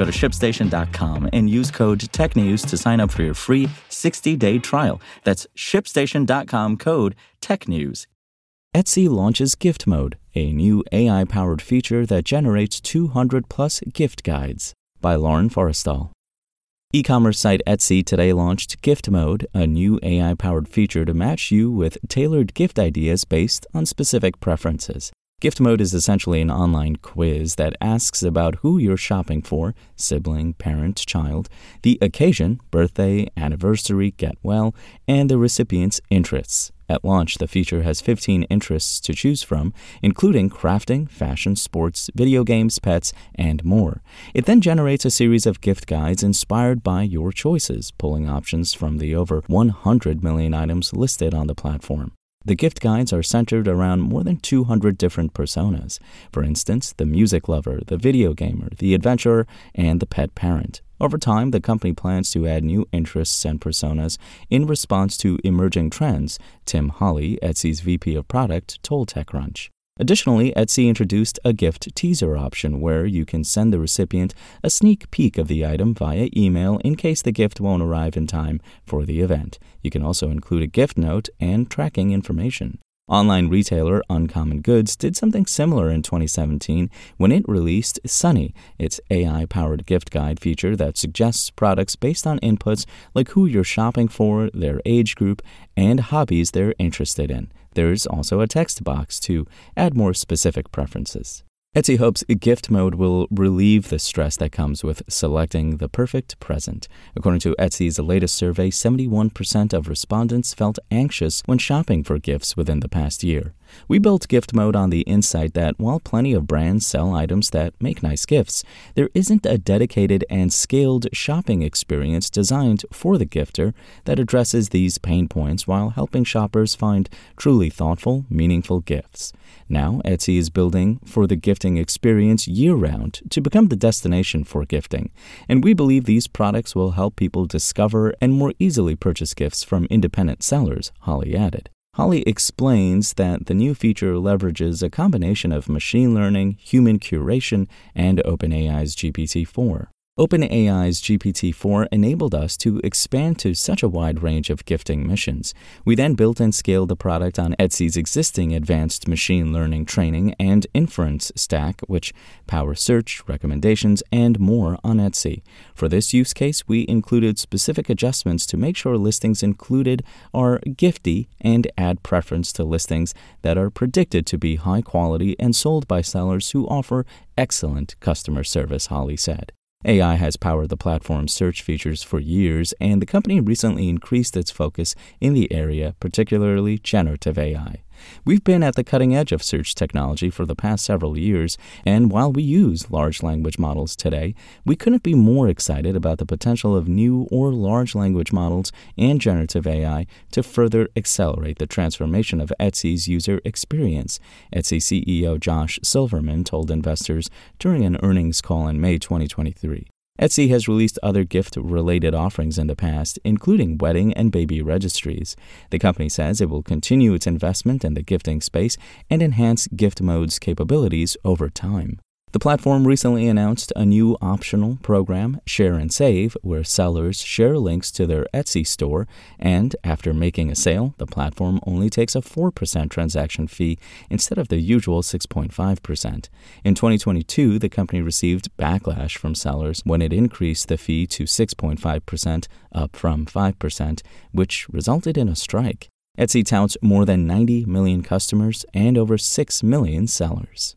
Go to shipstation.com and use code TechNews to sign up for your free 60 day trial. That's shipstation.com code TechNews. Etsy launches Gift Mode, a new AI powered feature that generates 200 plus gift guides by Lauren Forristal. E commerce site Etsy today launched Gift Mode, a new AI powered feature to match you with tailored gift ideas based on specific preferences. Gift Mode is essentially an online quiz that asks about who you're shopping for sibling, parent, child, the occasion, birthday, anniversary, get well, and the recipient's interests. At launch, the feature has 15 interests to choose from, including crafting, fashion, sports, video games, pets, and more. It then generates a series of gift guides inspired by your choices, pulling options from the over 100 million items listed on the platform. The gift guides are centered around more than 200 different personas. For instance, the music lover, the video gamer, the adventurer, and the pet parent. Over time, the company plans to add new interests and personas in response to emerging trends, Tim Holley, Etsy's VP of Product, told TechCrunch. Additionally, Etsy introduced a gift teaser option where you can send the recipient a sneak peek of the item via email in case the gift won't arrive in time for the event. You can also include a gift note and tracking information. Online retailer Uncommon Goods did something similar in 2017 when it released Sunny, its AI powered gift guide feature that suggests products based on inputs like who you're shopping for, their age group, and hobbies they're interested in. There's also a text box to add more specific preferences. Etsy hopes gift mode will relieve the stress that comes with selecting the perfect present. According to Etsy's latest survey, 71% of respondents felt anxious when shopping for gifts within the past year. We built gift mode on the insight that while plenty of brands sell items that make nice gifts, there isn't a dedicated and scaled shopping experience designed for the gifter that addresses these pain points while helping shoppers find truly thoughtful, meaningful gifts. Now, Etsy is building for the gifting experience year round to become the destination for gifting, and we believe these products will help people discover and more easily purchase gifts from independent sellers, Holley added. Holley explains that the new feature leverages a combination of machine learning, human curation, and OpenAI's GPT 4. OpenAI's GPT 4 enabled us to expand to such a wide range of gifting missions. We then built and scaled the product on Etsy's existing advanced machine learning training and inference stack, which power search, recommendations, and more on Etsy. For this use case, we included specific adjustments to make sure listings included are gifty and add preference to listings that are predicted to be high quality and sold by sellers who offer excellent customer service, Holley said. AI has powered the platform's search features for years, and the company recently increased its focus in the area, particularly generative AI. We've been at the cutting edge of search technology for the past several years, and while we use large language models today, we couldn't be more excited about the potential of new or large language models and generative AI to further accelerate the transformation of Etsy's user experience, Etsy CEO Josh Silverman told investors during an earnings call in May 2023. Etsy has released other gift related offerings in the past, including wedding and baby registries. The company says it will continue its investment in the gifting space and enhance gift mode's capabilities over time. The platform recently announced a new optional program, Share and Save, where sellers share links to their Etsy store, and after making a sale, the platform only takes a 4% transaction fee instead of the usual 6.5%. In 2022, the company received backlash from sellers when it increased the fee to 6.5%, up from 5%, which resulted in a strike. Etsy touts more than 90 million customers and over 6 million sellers.